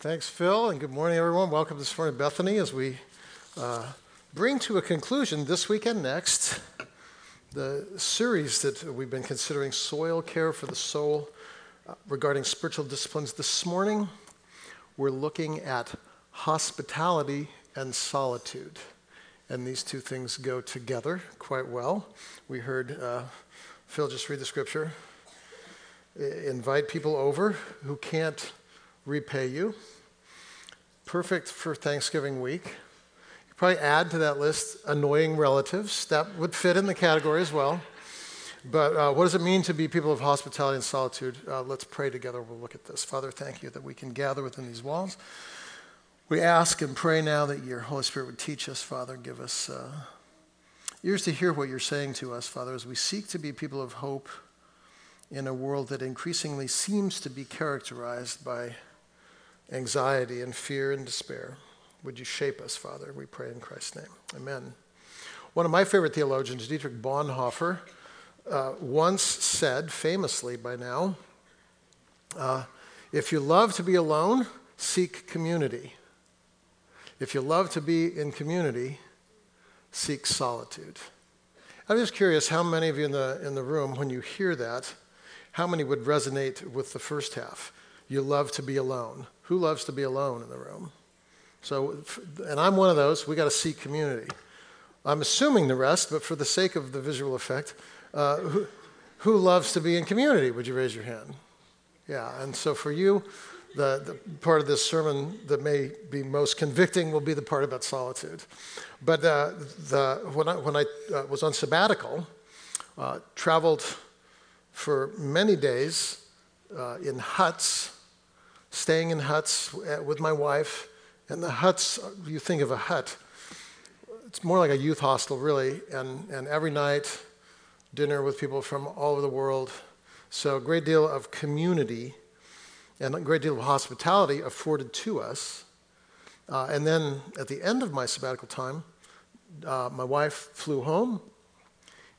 Thanks, Phil, and good morning, everyone. Welcome this morning, Bethany, as we uh, bring to a conclusion this weekend next the series that we've been considering soil care for the soul uh, regarding spiritual disciplines. This morning, we're looking at hospitality and solitude. And these two things go together quite well. We heard uh, Phil just read the scripture. Invite people over who can't repay you. Perfect for Thanksgiving week. You probably add to that list annoying relatives. That would fit in the category as well. But uh, what does it mean to be people of hospitality and solitude? Uh, let's pray together. We'll look at this. Father, thank you that we can gather within these walls. We ask and pray now that your Holy Spirit would teach us, Father. Give us uh, ears to hear what you're saying to us, Father, as we seek to be people of hope in a world that increasingly seems to be characterized by anxiety and fear and despair. Would you shape us, Father? We pray in Christ's name. Amen. One of my favorite theologians, Dietrich Bonhoeffer, uh, once said, famously by now, uh, if you love to be alone, seek community. If you love to be in community, seek solitude. I'm just curious how many of you in the, in the room, when you hear that, how many would resonate with the first half? You love to be alone. Who loves to be alone in the room? So, and I'm one of those. We got to seek community. I'm assuming the rest, but for the sake of the visual effect, uh, who, who loves to be in community? Would you raise your hand? Yeah, and so for you, the, the part of this sermon that may be most convicting will be the part about solitude. But uh, the, when I, when I uh, was on sabbatical, uh, traveled for many days uh, in huts staying in huts with my wife. And the huts, you think of a hut, it's more like a youth hostel, really. And, and every night, dinner with people from all over the world. So, a great deal of community and a great deal of hospitality afforded to us. Uh, and then at the end of my sabbatical time, uh, my wife flew home,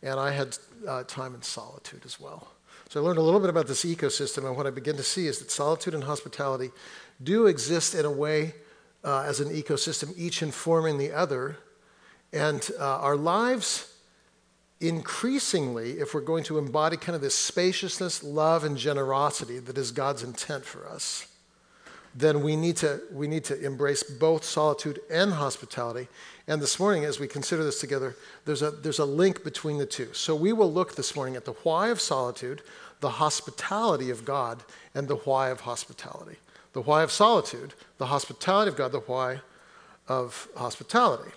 and I had uh, time in solitude as well. So I learned a little bit about this ecosystem, and what I begin to see is that solitude and hospitality do exist in a way uh, as an ecosystem, each informing the other. And uh, our lives, increasingly, if we're going to embody kind of this spaciousness, love, and generosity that is God's intent for us, then we need to, we need to embrace both solitude and hospitality. And this morning, as we consider this together, there's a, there's a link between the two. So we will look this morning at the why of solitude, the hospitality of God, and the why of hospitality. The why of solitude, the hospitality of God, the why of hospitality.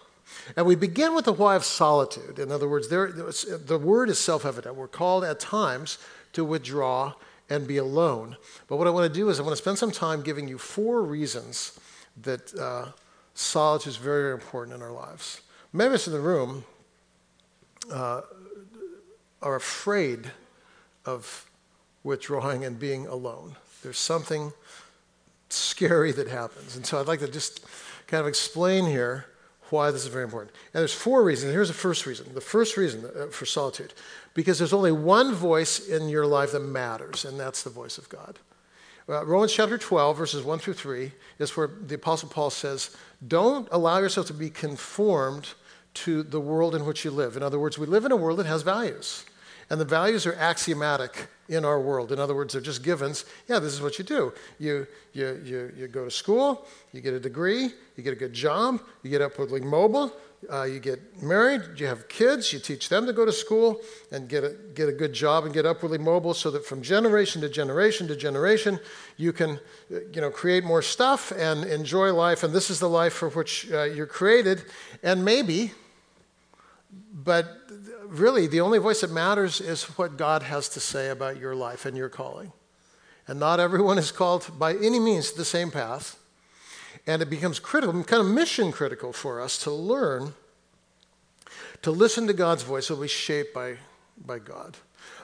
And we begin with the why of solitude. In other words, there, the word is self evident. We're called at times to withdraw and be alone. But what I want to do is I want to spend some time giving you four reasons that uh, solitude is very, very important in our lives. Many of us in the room uh, are afraid of withdrawing and being alone. There's something scary that happens. And so I'd like to just kind of explain here why this is very important. And there's four reasons. Here's the first reason. The first reason uh, for solitude because there's only one voice in your life that matters, and that's the voice of God. Uh, Romans chapter 12, verses 1 through 3, is where the Apostle Paul says, Don't allow yourself to be conformed to the world in which you live. In other words, we live in a world that has values. And the values are axiomatic in our world. In other words, they're just givens. Yeah, this is what you do. You, you, you, you go to school, you get a degree, you get a good job, you get upwardly mobile, uh, you get married, you have kids, you teach them to go to school and get a, get a good job and get upwardly mobile so that from generation to generation to generation, you can you know, create more stuff and enjoy life. And this is the life for which uh, you're created. And maybe, but really, the only voice that matters is what God has to say about your life and your calling. And not everyone is called by any means the same path. And it becomes critical, kind of mission critical for us to learn to listen to God's voice so we shaped by, by God.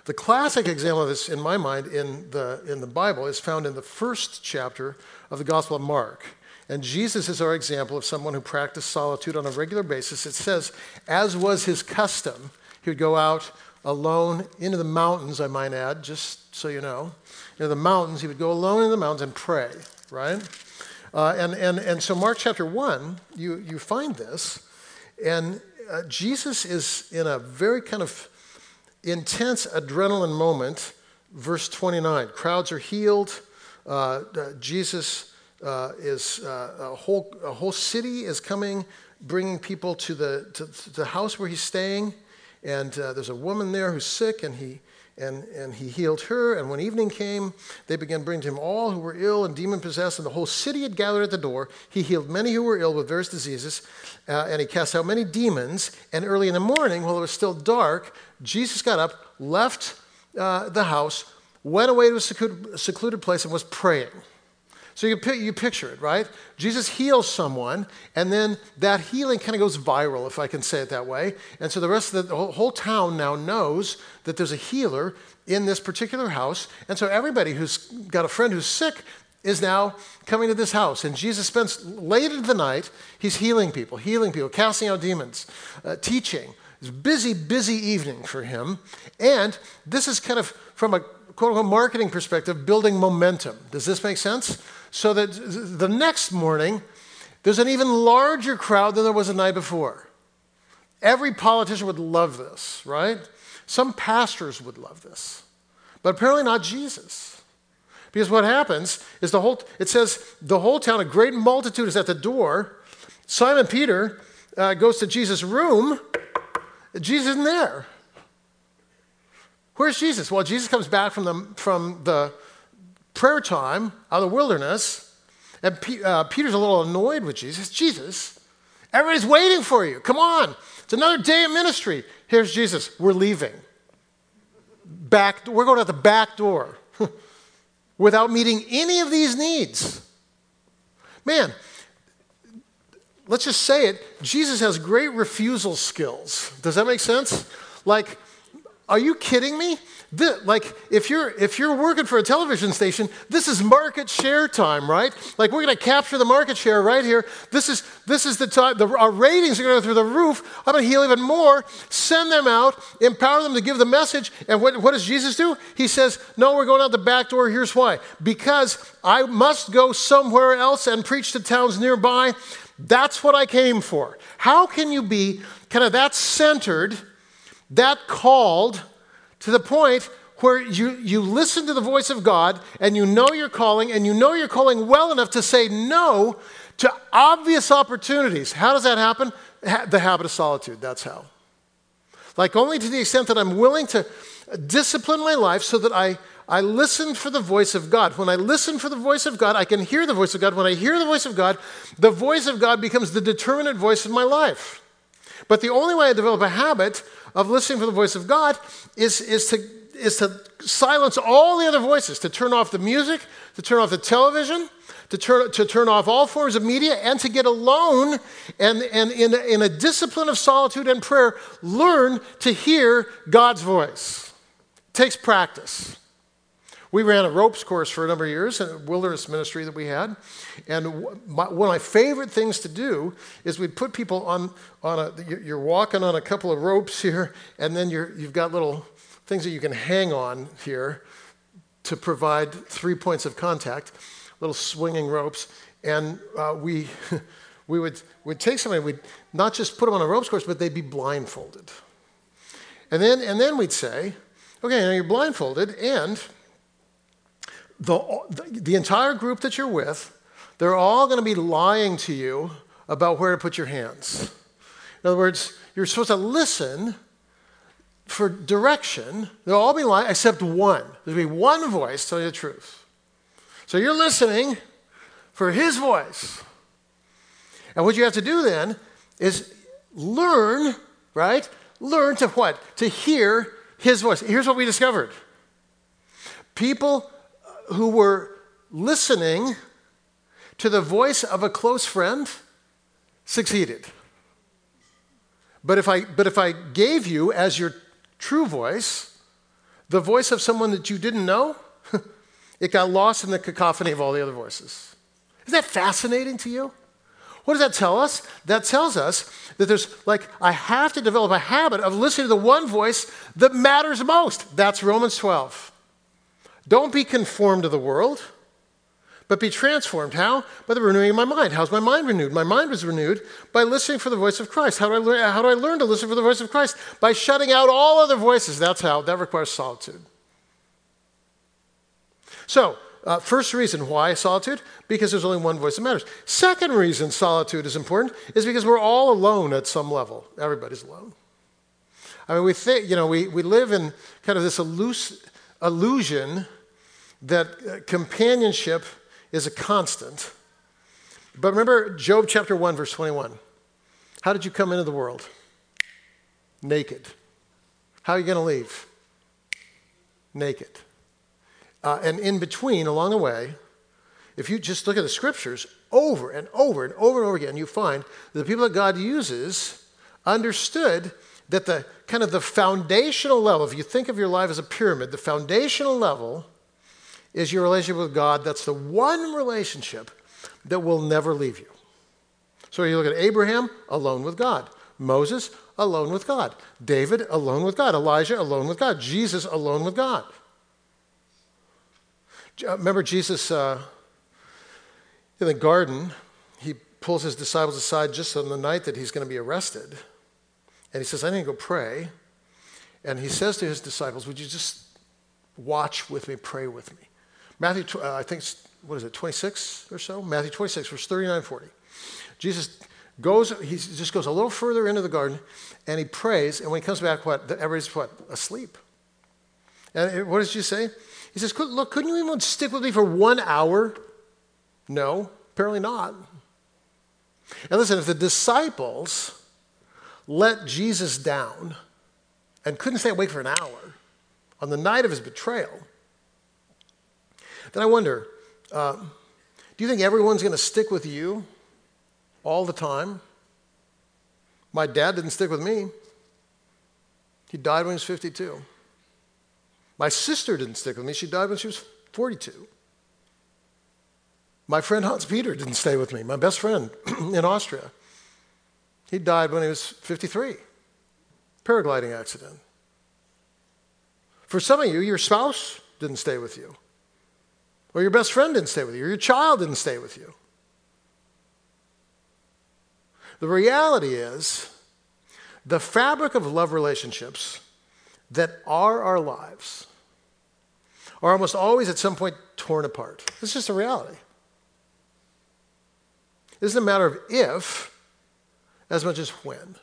The classic example of this, in my mind, in the, in the Bible is found in the first chapter of the Gospel of Mark. And Jesus is our example of someone who practiced solitude on a regular basis. It says, as was his custom, he would go out alone into the mountains, I might add, just so you know. Into the mountains, he would go alone in the mountains and pray, right? Uh, and, and, and so, Mark chapter 1, you, you find this, and uh, Jesus is in a very kind of intense adrenaline moment. Verse 29 crowds are healed. Uh, uh Jesus uh, is, uh, a, whole, a whole city is coming, bringing people to the, to, to the house where he's staying. And there's a woman there who's sick, and he, and, and he healed her. And when evening came, they began bringing to him all who were ill and demon possessed, and the whole city had gathered at the door. He healed many who were ill with various diseases, uh, and he cast out many demons. And early in the morning, while it was still dark, Jesus got up, left uh, the house, went away to a secluded, secluded place, and was praying. So you, you picture it, right? Jesus heals someone, and then that healing kind of goes viral, if I can say it that way. And so the rest of the, the whole town now knows that there's a healer in this particular house. And so everybody who's got a friend who's sick is now coming to this house. And Jesus spends late into the night, he's healing people, healing people, casting out demons, uh, teaching. It's a busy, busy evening for him. And this is kind of from a quote unquote marketing perspective, building momentum. Does this make sense? So that the next morning, there's an even larger crowd than there was the night before. Every politician would love this, right? Some pastors would love this, but apparently not Jesus. Because what happens is the whole, it says, the whole town, a great multitude is at the door. Simon Peter uh, goes to Jesus' room. Jesus isn't there. Where's Jesus? Well, Jesus comes back from the, from the prayer time out of the wilderness, and P- uh, Peter's a little annoyed with Jesus. Jesus, everybody's waiting for you. Come on. It's another day of ministry. Here's Jesus. We're leaving. Back, we're going out the back door without meeting any of these needs. Man, let's just say it Jesus has great refusal skills. Does that make sense? Like, are you kidding me? This, like if you're if you're working for a television station this is market share time right? Like we're going to capture the market share right here. This is this is the time the, our ratings are going to go through the roof. I'm going to heal even more. Send them out empower them to give the message. And what, what does jesus do? He says no we're going out the back door. Here's why. Because i must go somewhere else and preach to towns nearby. That's what i came for. How can you be kind of that centered that called to the point where you, you listen to the voice of God and you know you're calling and you know you're calling well enough to say no to obvious opportunities. How does that happen? The habit of solitude, that's how. Like, only to the extent that I'm willing to discipline my life so that I, I listen for the voice of God. When I listen for the voice of God, I can hear the voice of God. When I hear the voice of God, the voice of God becomes the determinate voice of my life. But the only way I develop a habit of listening for the voice of God is, is, to, is to silence all the other voices, to turn off the music, to turn off the television, to turn, to turn off all forms of media, and to get alone and, and in, in a discipline of solitude and prayer, learn to hear God's voice. It takes practice. We ran a ropes course for a number of years, in a wilderness ministry that we had. And my, one of my favorite things to do is we'd put people on, on a, you're walking on a couple of ropes here, and then you're, you've got little things that you can hang on here to provide three points of contact, little swinging ropes. And uh, we, we would we'd take somebody, we'd not just put them on a ropes course, but they'd be blindfolded. And then, and then we'd say, okay, now you're blindfolded, and the, the entire group that you're with, they're all going to be lying to you about where to put your hands. In other words, you're supposed to listen for direction. They'll all be lying except one. There'll be one voice telling you the truth. So you're listening for his voice. And what you have to do then is learn, right? Learn to what? To hear his voice. Here's what we discovered people who were listening to the voice of a close friend succeeded. But if I, but if I gave you as your true voice the voice of someone that you didn't know, it got lost in the cacophony of all the other voices. Isn't that fascinating to you? What does that tell us? That tells us that there's like, I have to develop a habit of listening to the one voice that matters most. That's Romans 12. Don't be conformed to the world, but be transformed. How? By the renewing of my mind. How's my mind renewed? My mind was renewed by listening for the voice of Christ. How do I learn, how do I learn to listen for the voice of Christ? By shutting out all other voices. That's how. That requires solitude. So, uh, first reason why solitude? Because there's only one voice that matters. Second reason solitude is important is because we're all alone at some level. Everybody's alone. I mean, we think, you know, we, we live in kind of this illus- illusion that uh, companionship is a constant. But remember Job chapter 1, verse 21. How did you come into the world? Naked. How are you going to leave? Naked. Uh, and in between, along the way, if you just look at the scriptures over and over and over and over again, you find the people that God uses understood that the kind of the foundational level, if you think of your life as a pyramid, the foundational level is your relationship with God. That's the one relationship that will never leave you. So you look at Abraham, alone with God. Moses, alone with God. David, alone with God. Elijah, alone with God. Jesus, alone with God. Uh, remember Jesus uh, in the garden, he pulls his disciples aside just on the night that he's going to be arrested. And he says, I need to go pray. And he says to his disciples, Would you just watch with me, pray with me? Matthew, uh, I think, what is it, 26 or so? Matthew 26, verse 39 40. Jesus goes, he just goes a little further into the garden and he prays. And when he comes back, what? Everybody's what? Asleep. And what does Jesus say? He says, Look, couldn't you even stick with me for one hour? No, apparently not. And listen, if the disciples let Jesus down and couldn't stay awake for an hour on the night of his betrayal, then I wonder uh, do you think everyone's going to stick with you all the time? My dad didn't stick with me. He died when he was 52. My sister didn't stick with me. She died when she was 42. My friend Hans Peter didn't stay with me, my best friend in Austria. He died when he was 53. Paragliding accident. For some of you, your spouse didn't stay with you, or your best friend didn't stay with you, or your child didn't stay with you. The reality is, the fabric of love relationships that are our lives are almost always at some point torn apart. It's just a reality. It isn't a matter of if as much as when.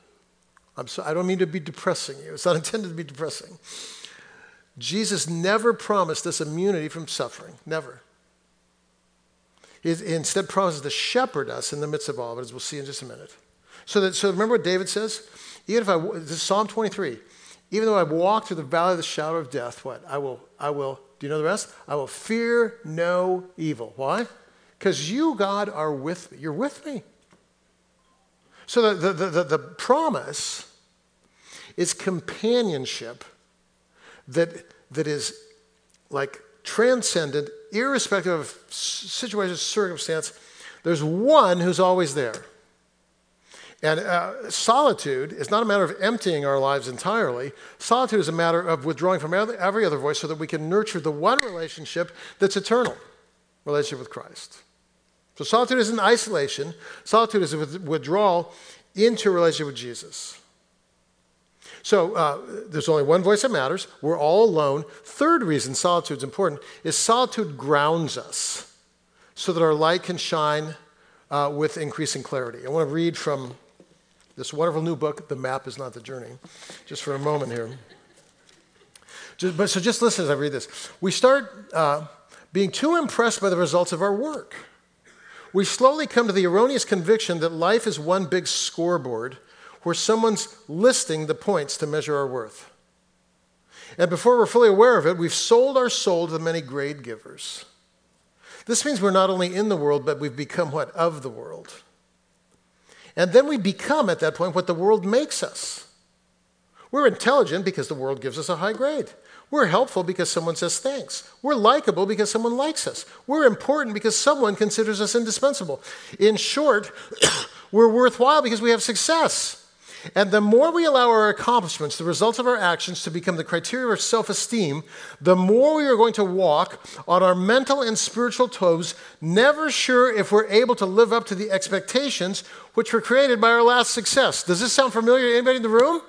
I'm so, I don't mean to be depressing you, it's not intended to be depressing. Jesus never promised us immunity from suffering, never. He instead promises to shepherd us in the midst of all of it, as we'll see in just a minute. So, that, so remember what David says? Even if I, this is Psalm 23, even though I walk through the valley of the shadow of death, what? I will, I will, do you know the rest? I will fear no evil. Why? Because you, God, are with me. You're with me. So the, the, the, the promise is companionship that, that is like transcendent, irrespective of situation, circumstance. There's one who's always there. And uh, solitude is not a matter of emptying our lives entirely. Solitude is a matter of withdrawing from every other voice so that we can nurture the one relationship that's eternal relationship with Christ. So solitude isn't isolation, solitude is a withdrawal into a relationship with Jesus. So uh, there's only one voice that matters. We're all alone. Third reason solitude is important is solitude grounds us so that our light can shine uh, with increasing clarity. I want to read from this wonderful new book, The Map is Not the Journey, just for a moment here. Just, but, so just listen as I read this. We start uh, being too impressed by the results of our work. We slowly come to the erroneous conviction that life is one big scoreboard where someone's listing the points to measure our worth. And before we're fully aware of it, we've sold our soul to the many grade givers. This means we're not only in the world, but we've become what? Of the world. And then we become, at that point, what the world makes us. We're intelligent because the world gives us a high grade. We're helpful because someone says thanks. We're likable because someone likes us. We're important because someone considers us indispensable. In short, we're worthwhile because we have success. And the more we allow our accomplishments, the results of our actions, to become the criteria of self esteem, the more we are going to walk on our mental and spiritual toes, never sure if we're able to live up to the expectations which were created by our last success. Does this sound familiar to anybody in the room?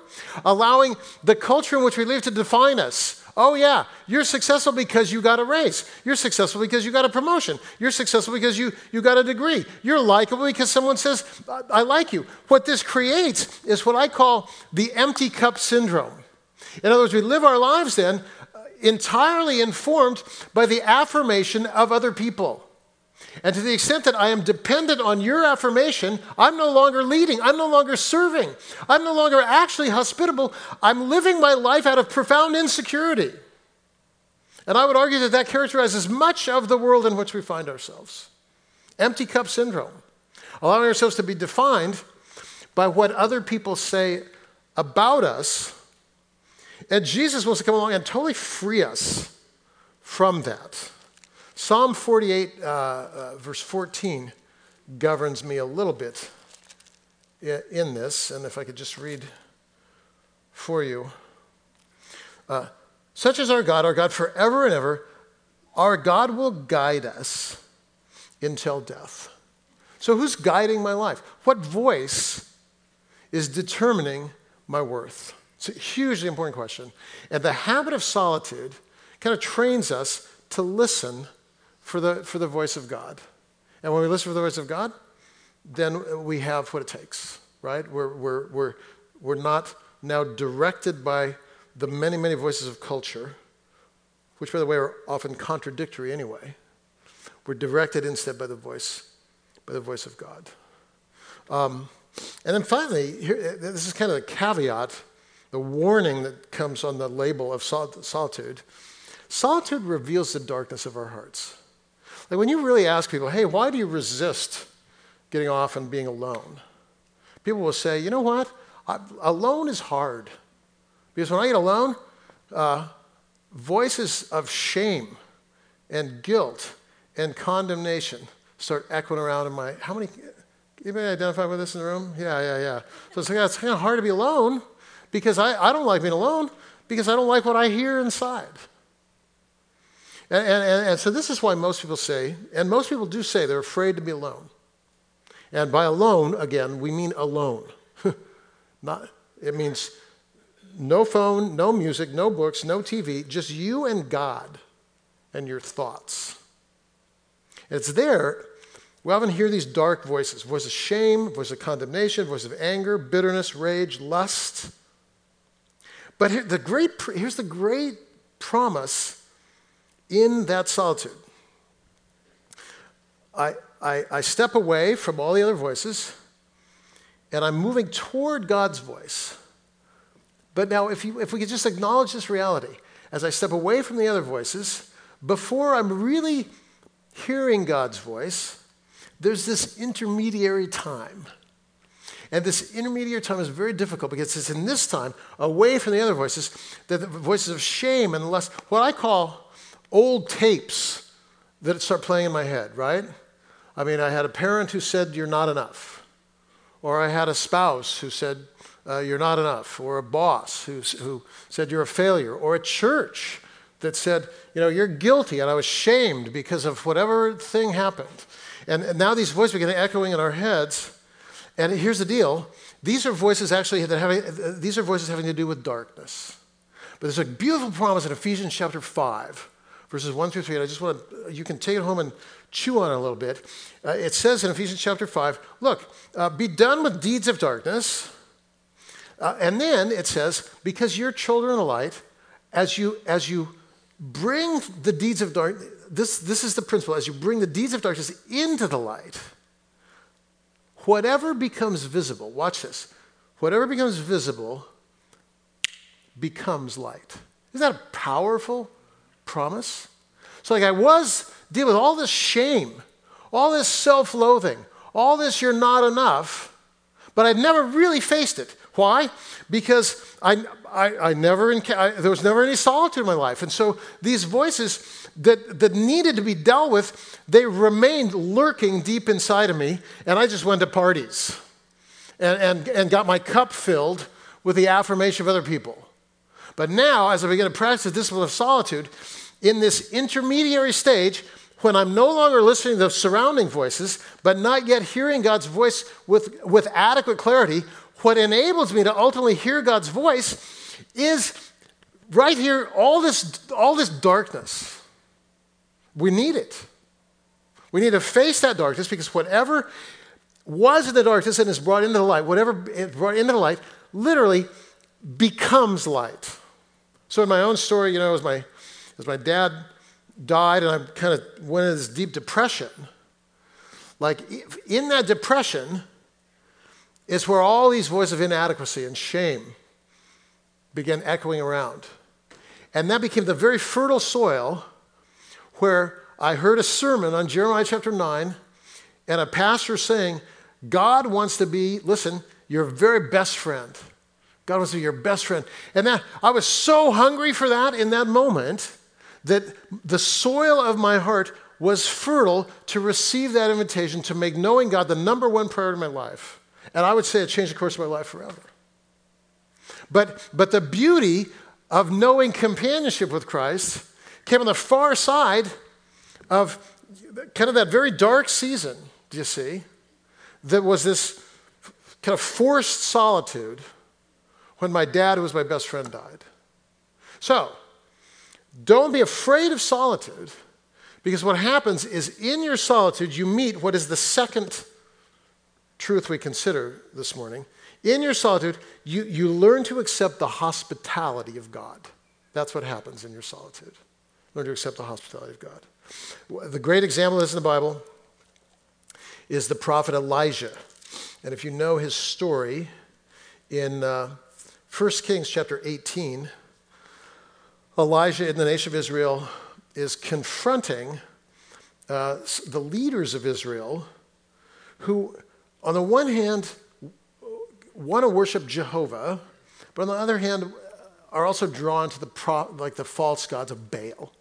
Allowing the culture in which we live to define us. Oh, yeah, you're successful because you got a raise. You're successful because you got a promotion. You're successful because you, you got a degree. You're likable because someone says, I, I like you. What this creates is what I call the empty cup syndrome. In other words, we live our lives then uh, entirely informed by the affirmation of other people. And to the extent that I am dependent on your affirmation, I'm no longer leading. I'm no longer serving. I'm no longer actually hospitable. I'm living my life out of profound insecurity. And I would argue that that characterizes much of the world in which we find ourselves empty cup syndrome, allowing ourselves to be defined by what other people say about us. And Jesus wants to come along and totally free us from that. Psalm 48, uh, uh, verse 14, governs me a little bit in this. And if I could just read for you. Uh, Such is our God, our God forever and ever. Our God will guide us until death. So, who's guiding my life? What voice is determining my worth? It's a hugely important question. And the habit of solitude kind of trains us to listen for the, for the voice of God. And when we listen for the voice of God, then we have what it takes, right? We're, we're, we're, we're not now directed by the many, many voices of culture, which, by the way, are often contradictory anyway. We're directed instead by the voice, by the voice of God. Um, and then finally, here, this is kind of the caveat, the warning that comes on the label of solitude. Solitude reveals the darkness of our hearts. Like when you really ask people, hey, why do you resist getting off and being alone? People will say, you know what? I, alone is hard. Because when I get alone, uh, voices of shame and guilt and condemnation start echoing around in my. How many? Anybody identify with this in the room? Yeah, yeah, yeah. So it's, like, it's kind of hard to be alone because I, I don't like being alone because I don't like what I hear inside. And, and, and, so this is why most people say, and most people do say they're afraid to be alone. And by alone, again, we mean alone. Not, it means no phone, no music, no books, no TV, just you and God and your thoughts. It's there. We often hear these dark voices voice of shame, voice of condemnation, voice of anger, bitterness, rage, lust. But the great, here's the great promise in that solitude, I, I, I step away from all the other voices and I'm moving toward God's voice. But now, if, you, if we could just acknowledge this reality, as I step away from the other voices, before I'm really hearing God's voice, there's this intermediary time. And this intermediary time is very difficult because it's in this time, away from the other voices, that the voices of shame and lust, what I call old tapes that start playing in my head, right? I mean, I had a parent who said, You're not enough. Or I had a spouse who said, uh, You're not enough. Or a boss who, who said, You're a failure. Or a church that said, You know, you're guilty. And I was shamed because of whatever thing happened. And, and now these voices begin echoing in our heads. And here's the deal these are voices actually that having, these are voices having to do with darkness. But there's a beautiful promise in Ephesians chapter 5 verses 1 through 3. And I just want to, you can take it home and chew on it a little bit. Uh, it says in Ephesians chapter 5, look, uh, be done with deeds of darkness. Uh, and then it says, because you're children of light, as you, as you bring the deeds of darkness, this, this is the principle, as you bring the deeds of darkness into the light, whatever becomes visible, watch this, whatever becomes visible becomes light. Isn't that powerful? Promise. So, like, I was dealing with all this shame, all this self loathing, all this you're not enough, but I'd never really faced it. Why? Because I, I, I never, I, there was never any solitude in my life. And so these voices that, that needed to be dealt with, they remained lurking deep inside of me, and I just went to parties. and, and, and got my cup filled with the affirmation of other people. But now, as I begin to practice the discipline of solitude, in this intermediary stage, when I'm no longer listening to the surrounding voices, but not yet hearing God's voice with, with adequate clarity, what enables me to ultimately hear God's voice is right here, all this, all this darkness. We need it. We need to face that darkness because whatever was in the darkness and is brought into the light, whatever is brought into the light, literally becomes light. So in my own story, you know, as my, as my dad died and I kind of went into this deep depression, like in that depression is where all these voices of inadequacy and shame began echoing around. And that became the very fertile soil where I heard a sermon on Jeremiah chapter 9 and a pastor saying, God wants to be, listen, your very best friend. God be your best friend. And that I was so hungry for that in that moment that the soil of my heart was fertile to receive that invitation to make knowing God the number one priority in my life. And I would say it changed the course of my life forever. But, but the beauty of knowing companionship with Christ came on the far side of kind of that very dark season, do you see? That was this kind of forced solitude when my dad, who was my best friend, died. So, don't be afraid of solitude because what happens is in your solitude, you meet what is the second truth we consider this morning. In your solitude, you, you learn to accept the hospitality of God. That's what happens in your solitude. Learn to accept the hospitality of God. The great example of this in the Bible is the prophet Elijah. And if you know his story in uh, 1 Kings chapter 18, Elijah in the nation of Israel is confronting uh, the leaders of Israel who, on the one hand, want to worship Jehovah, but on the other hand, are also drawn to the pro, like the false gods of Baal.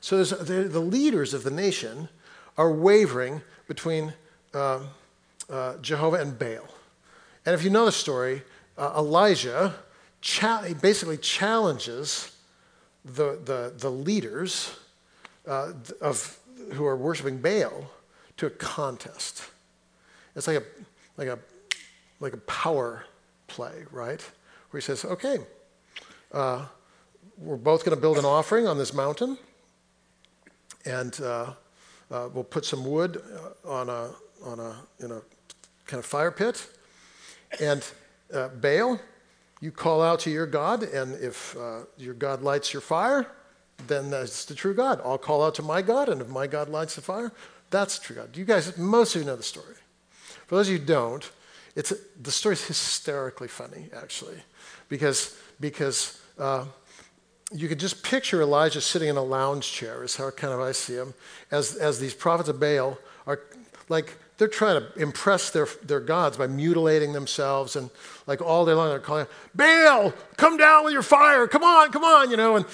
So the, the, leaders of the nation are wavering between uh, uh, Jehovah and Baal. And if you know the story, uh, Elijah cha- basically challenges the, the, the leaders uh, of, who are worshiping Baal to a contest. It's like a, like a, like a power play, right? Where he says, okay, uh, we're both going to build an offering on this mountain, and uh, uh, we'll put some wood uh, on a, on a, in a kind of fire pit. And uh, Baal, you call out to your God, and if uh, your God lights your fire, then that's the true God. I'll call out to my God, and if my God lights the fire, that's the true God. You guys, most of you know the story. For those of you who don't, it's, the story's hysterically funny, actually, because, because uh, you could just picture Elijah sitting in a lounge chair, is how kind of I see him, as, as these prophets of Baal are like they're trying to impress their, their gods by mutilating themselves and like all day long they're calling baal come down with your fire. Come on come on you know and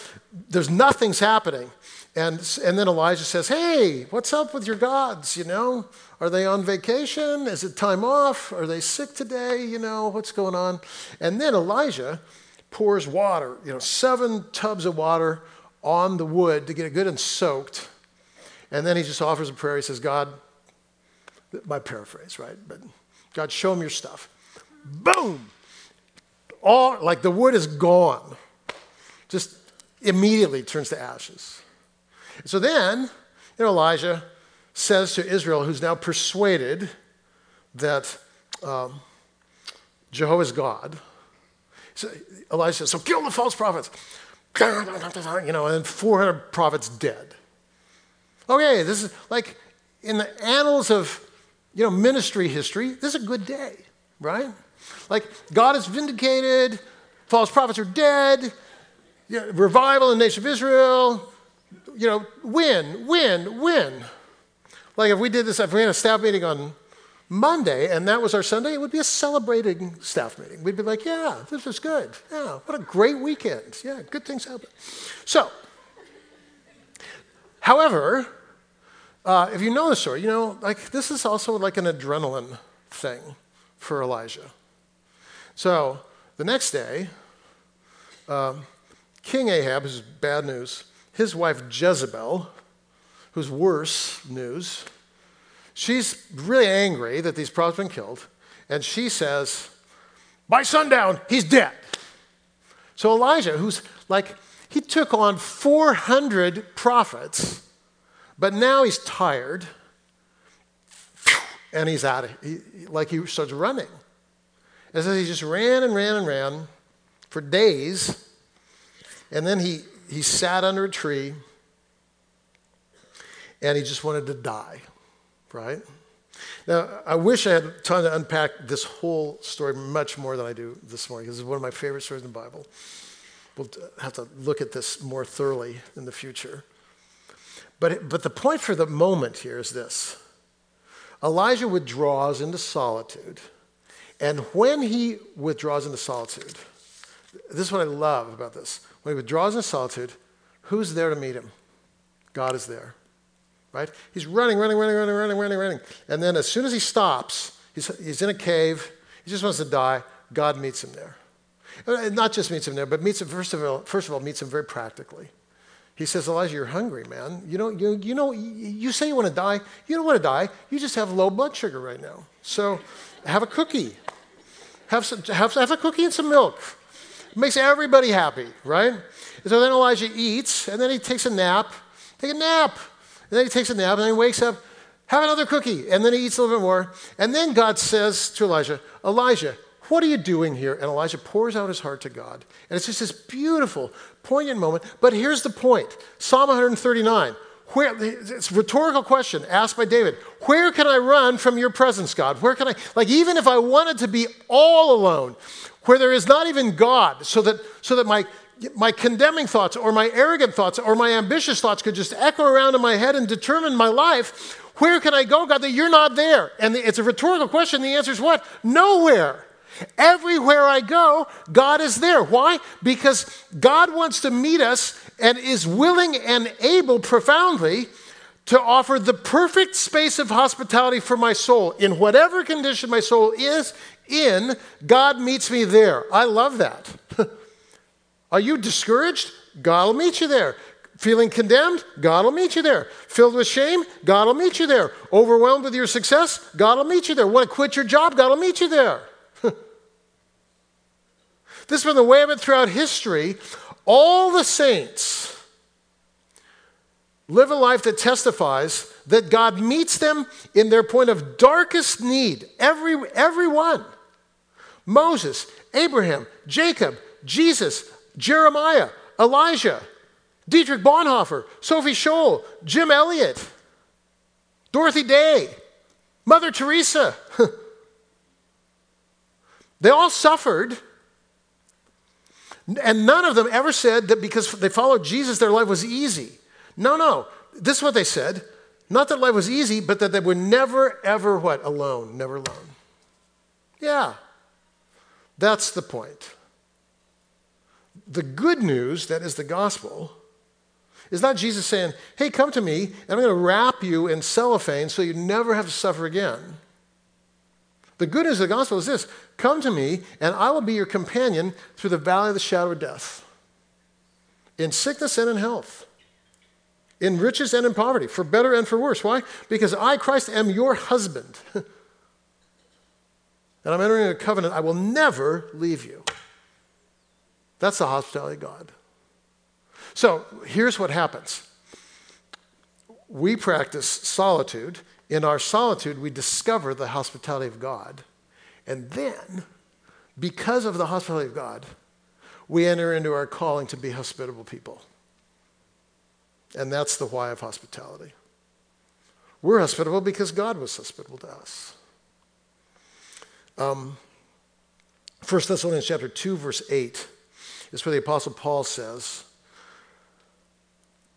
there's nothing's happening. And, and then elijah says hey what's up with your gods you know? Are they on vacation? Is it time off? Are they sick today? You know what's going on? And then elijah pours water you know seven tubs of water on the wood to get it good and soaked. And then he just offers a prayer. He says god my paraphrase, right? But God, show them your stuff. Boom! All like the wood is gone. Just immediately turns to ashes. So then, you know, Elijah says to Israel, who's now persuaded that um, Jehovah is God. So Elijah says, So kill the false prophets. You know, and 400 prophets dead. Okay, this is like in the annals of you know, ministry history, this is a good day, right? Like, God is vindicated, false prophets are dead, you know, revival in the nation of Israel, you know, win, win, win. Like, if we did this, if we had a staff meeting on Monday and that was our Sunday, it would be a celebrating staff meeting. We'd be like, yeah, this is good. Yeah, what a great weekend. Yeah, good things happen. So, however, uh, if you know the story, you know, like this is also like an adrenaline thing for Elijah. So the next day, um, King Ahab, who's bad news, his wife Jezebel, who's worse news, she's really angry that these prophets have been killed, and she says, By sundown, he's dead. So Elijah, who's like, he took on 400 prophets, but now he's tired and he's out of he, like he starts running. And so he just ran and ran and ran for days. And then he, he sat under a tree and he just wanted to die, right? Now, I wish I had time to unpack this whole story much more than I do this morning because it's one of my favorite stories in the Bible. We'll have to look at this more thoroughly in the future. But, but the point for the moment here is this Elijah withdraws into solitude. And when he withdraws into solitude, this is what I love about this. When he withdraws into solitude, who's there to meet him? God is there right? He's running, running, running, running, running, running, running. And then as soon as he stops, he's, he's in a cave, he just wants to die, God meets him there. Uh, not just meets him there, but meets him, first of all, first of all meets him very practically. He says, Elijah, you're hungry, man. You know, you, you know, you say you want to die. You don't want to die. You just have low blood sugar right now. So have a cookie. Have, some, have, have a cookie and some milk. It makes everybody happy, right? And so then Elijah eats, and then he takes a nap. Take a nap. And then he takes a nap, and then he wakes up, have another cookie. And then he eats a little bit more. And then God says to Elijah, Elijah, what are you doing here? And Elijah pours out his heart to God. And it's just this beautiful, poignant moment. But here's the point Psalm 139. Where, it's a rhetorical question asked by David. Where can I run from your presence, God? Where can I, like, even if I wanted to be all alone, where there is not even God, so that, so that my, my condemning thoughts or my arrogant thoughts or my ambitious thoughts could just echo around in my head and determine my life, where can I go, God, that you're not there? And it's a rhetorical question. The answer is what? Nowhere. Everywhere I go, God is there. Why? Because God wants to meet us and is willing and able profoundly to offer the perfect space of hospitality for my soul. In whatever condition my soul is in, God meets me there. I love that. Are you discouraged? God will meet you there. Feeling condemned? God will meet you there. Filled with shame? God will meet you there. Overwhelmed with your success? God will meet you there. Want to quit your job? God will meet you there. This has been the way of it throughout history. All the saints live a life that testifies that God meets them in their point of darkest need. Every, everyone. Moses, Abraham, Jacob, Jesus, Jeremiah, Elijah, Dietrich Bonhoeffer, Sophie Scholl, Jim Elliot, Dorothy Day, Mother Teresa. they all suffered. And none of them ever said that because they followed Jesus, their life was easy. No, no. This is what they said. Not that life was easy, but that they were never, ever what? Alone. Never alone. Yeah. That's the point the good news, that is the gospel, is not Jesus saying, hey, come to me, and I'm going to wrap you in cellophane so you never have to suffer again. The good news of the gospel is this come to me, and I will be your companion through the valley of the shadow of death, in sickness and in health, in riches and in poverty, for better and for worse. Why? Because I, Christ, am your husband. and I'm entering a covenant. I will never leave you. That's the hospitality of God. So here's what happens we practice solitude. In our solitude, we discover the hospitality of God. And then, because of the hospitality of God, we enter into our calling to be hospitable people. And that's the why of hospitality. We're hospitable because God was hospitable to us. Um, 1 Thessalonians chapter 2, verse 8 is where the Apostle Paul says,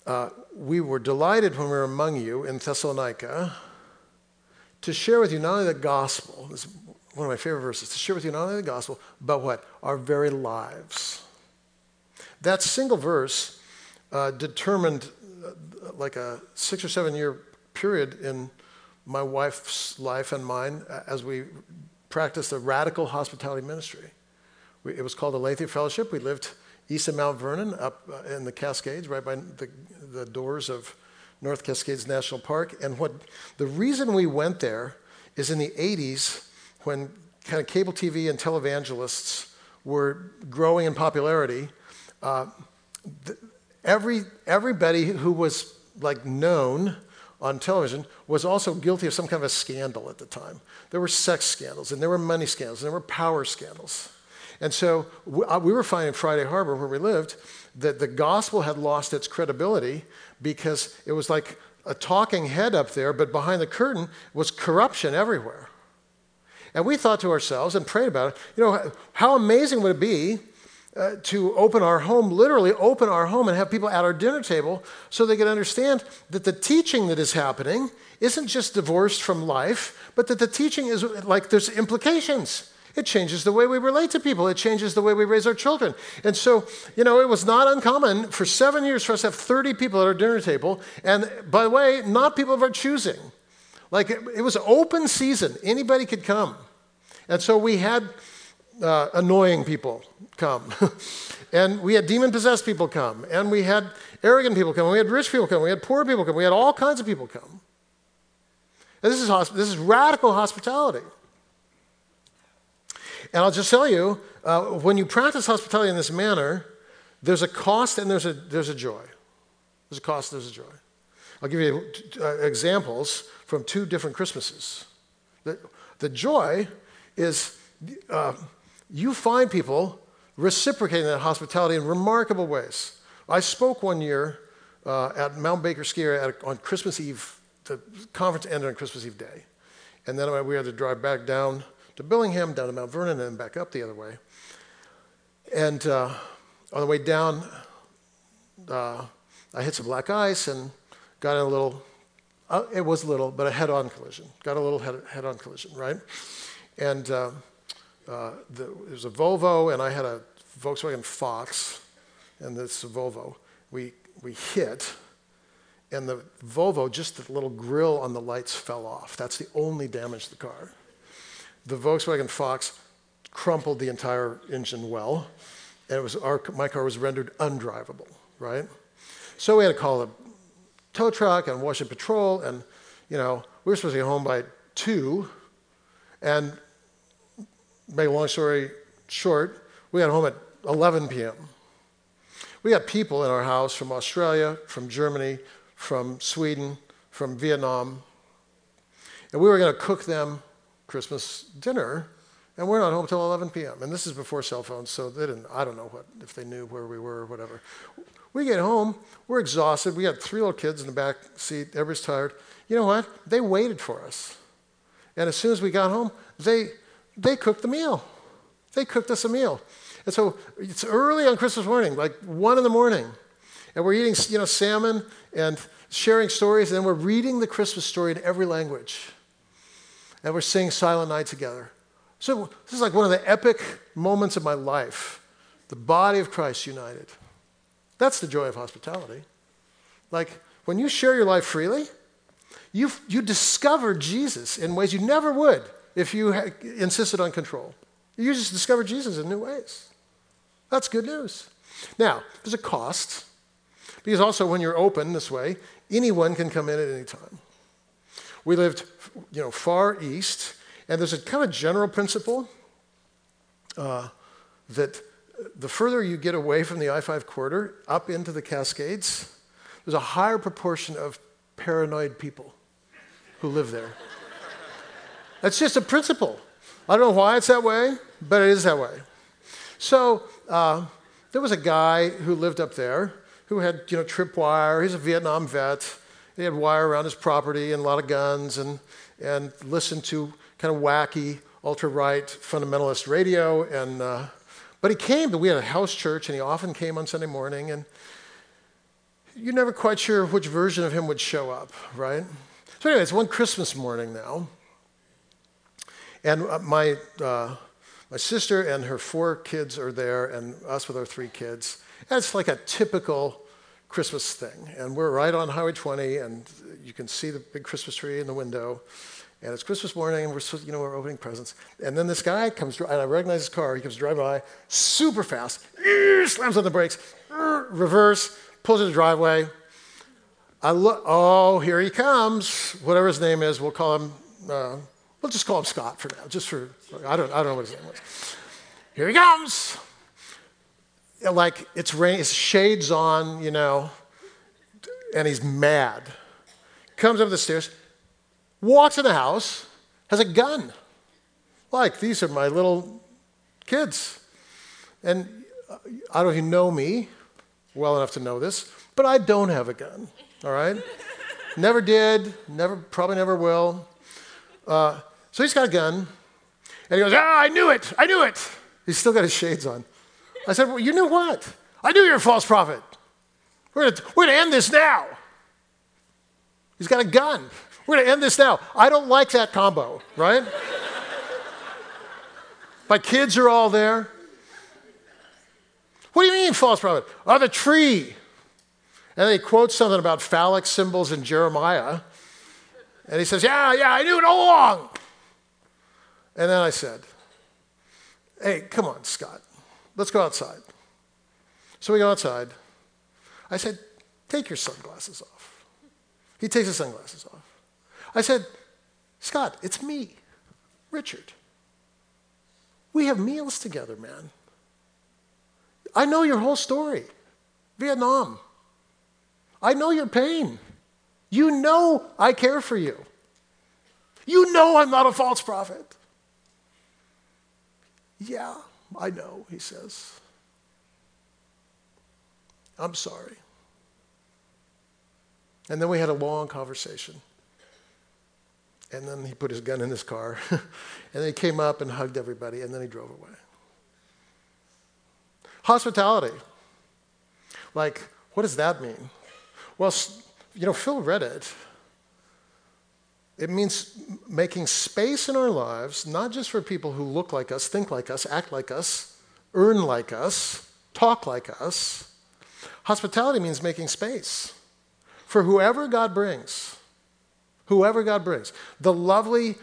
uh, We were delighted when we were among you in Thessalonica to share with you not only the gospel, this is one of my favorite verses, to share with you not only the gospel, but what? Our very lives. That single verse uh, determined uh, like a six or seven year period in my wife's life and mine as we practiced a radical hospitality ministry. We, it was called Aletheia Fellowship. We lived east of Mount Vernon, up uh, in the Cascades, right by the, the doors of North Cascades National Park. And what the reason we went there is in the 80s, when kind of cable TV and televangelists were growing in popularity, uh, every, everybody who was like known on television was also guilty of some kind of a scandal at the time. There were sex scandals, and there were money scandals, and there were power scandals. And so uh, we were finding Friday Harbor, where we lived, that the gospel had lost its credibility because it was like a talking head up there, but behind the curtain was corruption everywhere. And we thought to ourselves and prayed about it, you know, how amazing would it be uh, to open our home, literally open our home and have people at our dinner table so they could understand that the teaching that is happening isn't just divorced from life, but that the teaching is like there's implications. It changes the way we relate to people. It changes the way we raise our children. And so, you know, it was not uncommon for seven years for us to have 30 people at our dinner table. And by the way, not people of our choosing. Like it, it was open season, anybody could come. And so we had uh, annoying people come. and we had demon possessed people come. And we had arrogant people come. We had rich people come. We had poor people come. We had all kinds of people come. And this is, this is radical hospitality. And I'll just tell you uh, when you practice hospitality in this manner, there's a cost and there's a, there's a joy. There's a cost, there's a joy. I'll give you uh, examples from two different Christmases. The, the joy is uh, you find people reciprocating that hospitality in remarkable ways. I spoke one year uh, at Mount Baker Ski Area on Christmas Eve. The conference ended on Christmas Eve day. And then we had to drive back down to Bellingham, down to Mount Vernon, and then back up the other way. And uh, on the way down, uh, I hit some black ice and got in a little, uh, it was little, but a head on collision. Got a little head on collision, right? And uh, uh, the, it was a Volvo, and I had a Volkswagen Fox, and this Volvo. We, we hit, and the Volvo, just the little grill on the lights fell off. That's the only damage to the car the Volkswagen Fox crumpled the entire engine well, and it was our, my car was rendered undrivable, right? So we had to call a tow truck and wash and patrol, and you know we were supposed to be home by two, and make a long story short, we got home at 11 p.m. We got people in our house from Australia, from Germany, from Sweden, from Vietnam, and we were going to cook them Christmas dinner, and we're not home till 11 p.m. And this is before cell phones, so they didn't, I don't know what, if they knew where we were or whatever. We get home, we're exhausted. We got three little kids in the back seat, everybody's tired. You know what? They waited for us. And as soon as we got home, they, they cooked the meal. They cooked us a meal. And so it's early on Christmas morning, like one in the morning. And we're eating, you know, salmon and sharing stories, and then we're reading the Christmas story in every language and we're singing Silent Night together. So this is like one of the epic moments of my life. The body of Christ united. That's the joy of hospitality. Like when you share your life freely, you, you discover Jesus in ways you never would if you had insisted on control. You just discover Jesus in new ways. That's good news. Now, there's a cost, because also when you're open this way, anyone can come in at any time. We lived, you know, far east, and there's a kind of general principle uh, that the further you get away from the I 5 corridor up into the Cascades, there's a higher proportion of paranoid people who live there. That's just a principle. I don't know why it's that way, but it is that way. So uh, there was a guy who lived up there who had, you know, tripwire. He's a Vietnam vet. He had wire around his property and a lot of guns and, and listened to kind of wacky, ultra right fundamentalist radio. And, uh, but he came, we had a house church, and he often came on Sunday morning. And you're never quite sure which version of him would show up, right? So, anyway, it's one Christmas morning now. And uh, my, uh, my sister and her four kids are there, and us with our three kids. And it's like a typical Christmas thing. And we're right on Highway 20, and you can see the big Christmas tree in the window. And it's Christmas morning, and we're, you know, we're opening presents. And then this guy comes, and I recognize his car. He comes driving by super fast, slams on the brakes, reverse, pulls in the driveway. I look, oh, here he comes. Whatever his name is, we'll call him, uh, we'll just call him Scott for now, just for, I don't, I don't know what his name was. Here he comes. Like it's rain, it's shades on, you know, and he's mad. Comes up the stairs, walks in the house, has a gun. Like, these are my little kids. And uh, I don't know if you know me well enough to know this, but I don't have a gun, all right? never did, never, probably never will. Uh, so he's got a gun, and he goes, Ah, I knew it, I knew it. He's still got his shades on. I said, Well, you knew what? I knew you're a false prophet. We're we're gonna end this now. He's got a gun. We're going to end this now. I don't like that combo, right? My kids are all there. What do you mean, false prophet? Oh, the tree. And he quotes something about phallic symbols in Jeremiah. And he says, Yeah, yeah, I knew it all along. And then I said, Hey, come on, Scott. Let's go outside. So we go outside. I said, Take your sunglasses off. He takes his sunglasses off. I said, Scott, it's me, Richard. We have meals together, man. I know your whole story Vietnam. I know your pain. You know I care for you. You know I'm not a false prophet. Yeah, I know, he says. I'm sorry. And then we had a long conversation. And then he put his gun in his car. and then he came up and hugged everybody, and then he drove away. Hospitality. Like, what does that mean? Well, you know, Phil read it. It means making space in our lives, not just for people who look like us, think like us, act like us, earn like us, talk like us. Hospitality means making space for whoever God brings whoever God brings. The lovely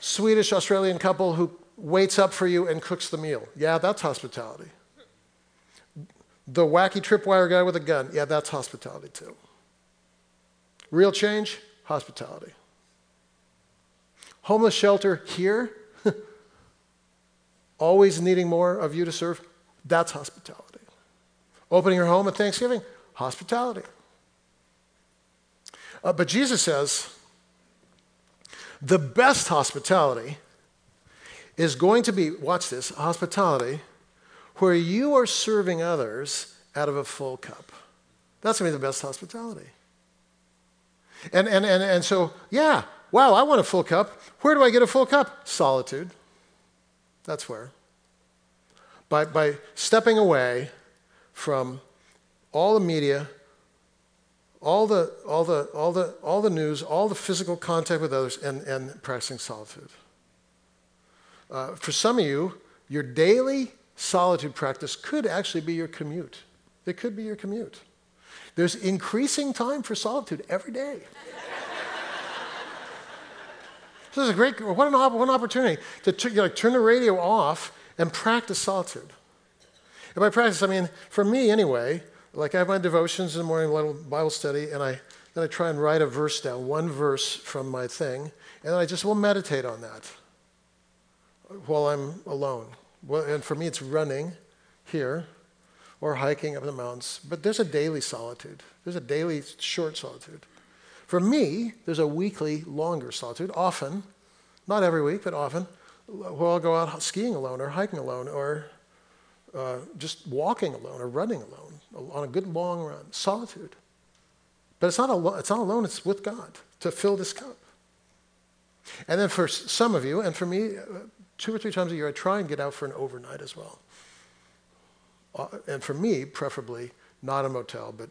Swedish Australian couple who waits up for you and cooks the meal. Yeah, that's hospitality. The wacky tripwire guy with a gun. Yeah, that's hospitality too. Real change, hospitality. Homeless shelter here, always needing more of you to serve. That's hospitality. Opening your home at Thanksgiving, hospitality. Uh, but Jesus says the best hospitality is going to be, watch this, hospitality where you are serving others out of a full cup. That's going to be the best hospitality. And, and, and, and so, yeah, wow, I want a full cup. Where do I get a full cup? Solitude. That's where. By, by stepping away from all the media, all the, all the, all the, all the news, all the physical contact with others, and, and practicing solitude. Uh, for some of you, your daily solitude practice could actually be your commute. It could be your commute. There's increasing time for solitude every day. so this is a great, what an, what an opportunity to t- you know, turn the radio off and practice solitude. And by practice, I mean, for me anyway, like I have my devotions in the morning, Bible study, and I then I try and write a verse down, one verse from my thing, and then I just will meditate on that while I'm alone. Well, and for me, it's running here or hiking up the mountains. But there's a daily solitude. There's a daily short solitude. For me, there's a weekly longer solitude, often, not every week, but often, where I'll go out skiing alone or hiking alone or uh, just walking alone or running alone on a good long run. Solitude. But it's not, al- it's not alone, it's with God to fill this cup. And then for some of you, and for me, uh, two or three times a year, I try and get out for an overnight as well. Uh, and for me, preferably not a motel, but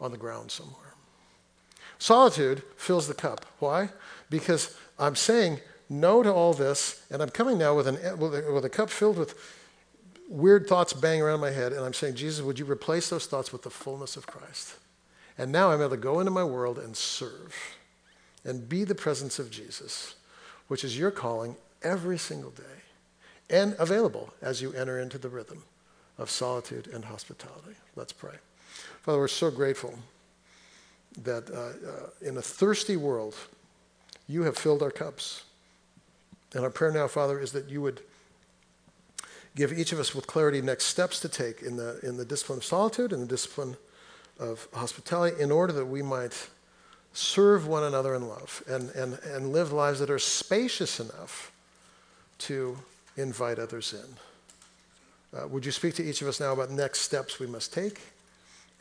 on the ground somewhere. Solitude fills the cup. Why? Because I'm saying no to all this, and I'm coming now with, an, with, a, with a cup filled with weird thoughts banging around my head, and I'm saying, Jesus, would you replace those thoughts with the fullness of Christ? And now I'm able to go into my world and serve and be the presence of Jesus, which is your calling every single day and available as you enter into the rhythm of solitude and hospitality. Let's pray. Father, we're so grateful that uh, uh, in a thirsty world, you have filled our cups. And our prayer now, Father, is that you would give each of us with clarity next steps to take in the, in the discipline of solitude and the discipline of hospitality in order that we might serve one another in love and, and, and live lives that are spacious enough to invite others in. Uh, would you speak to each of us now about next steps we must take?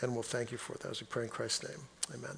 And we'll thank you for that as we pray in Christ's name. Amen.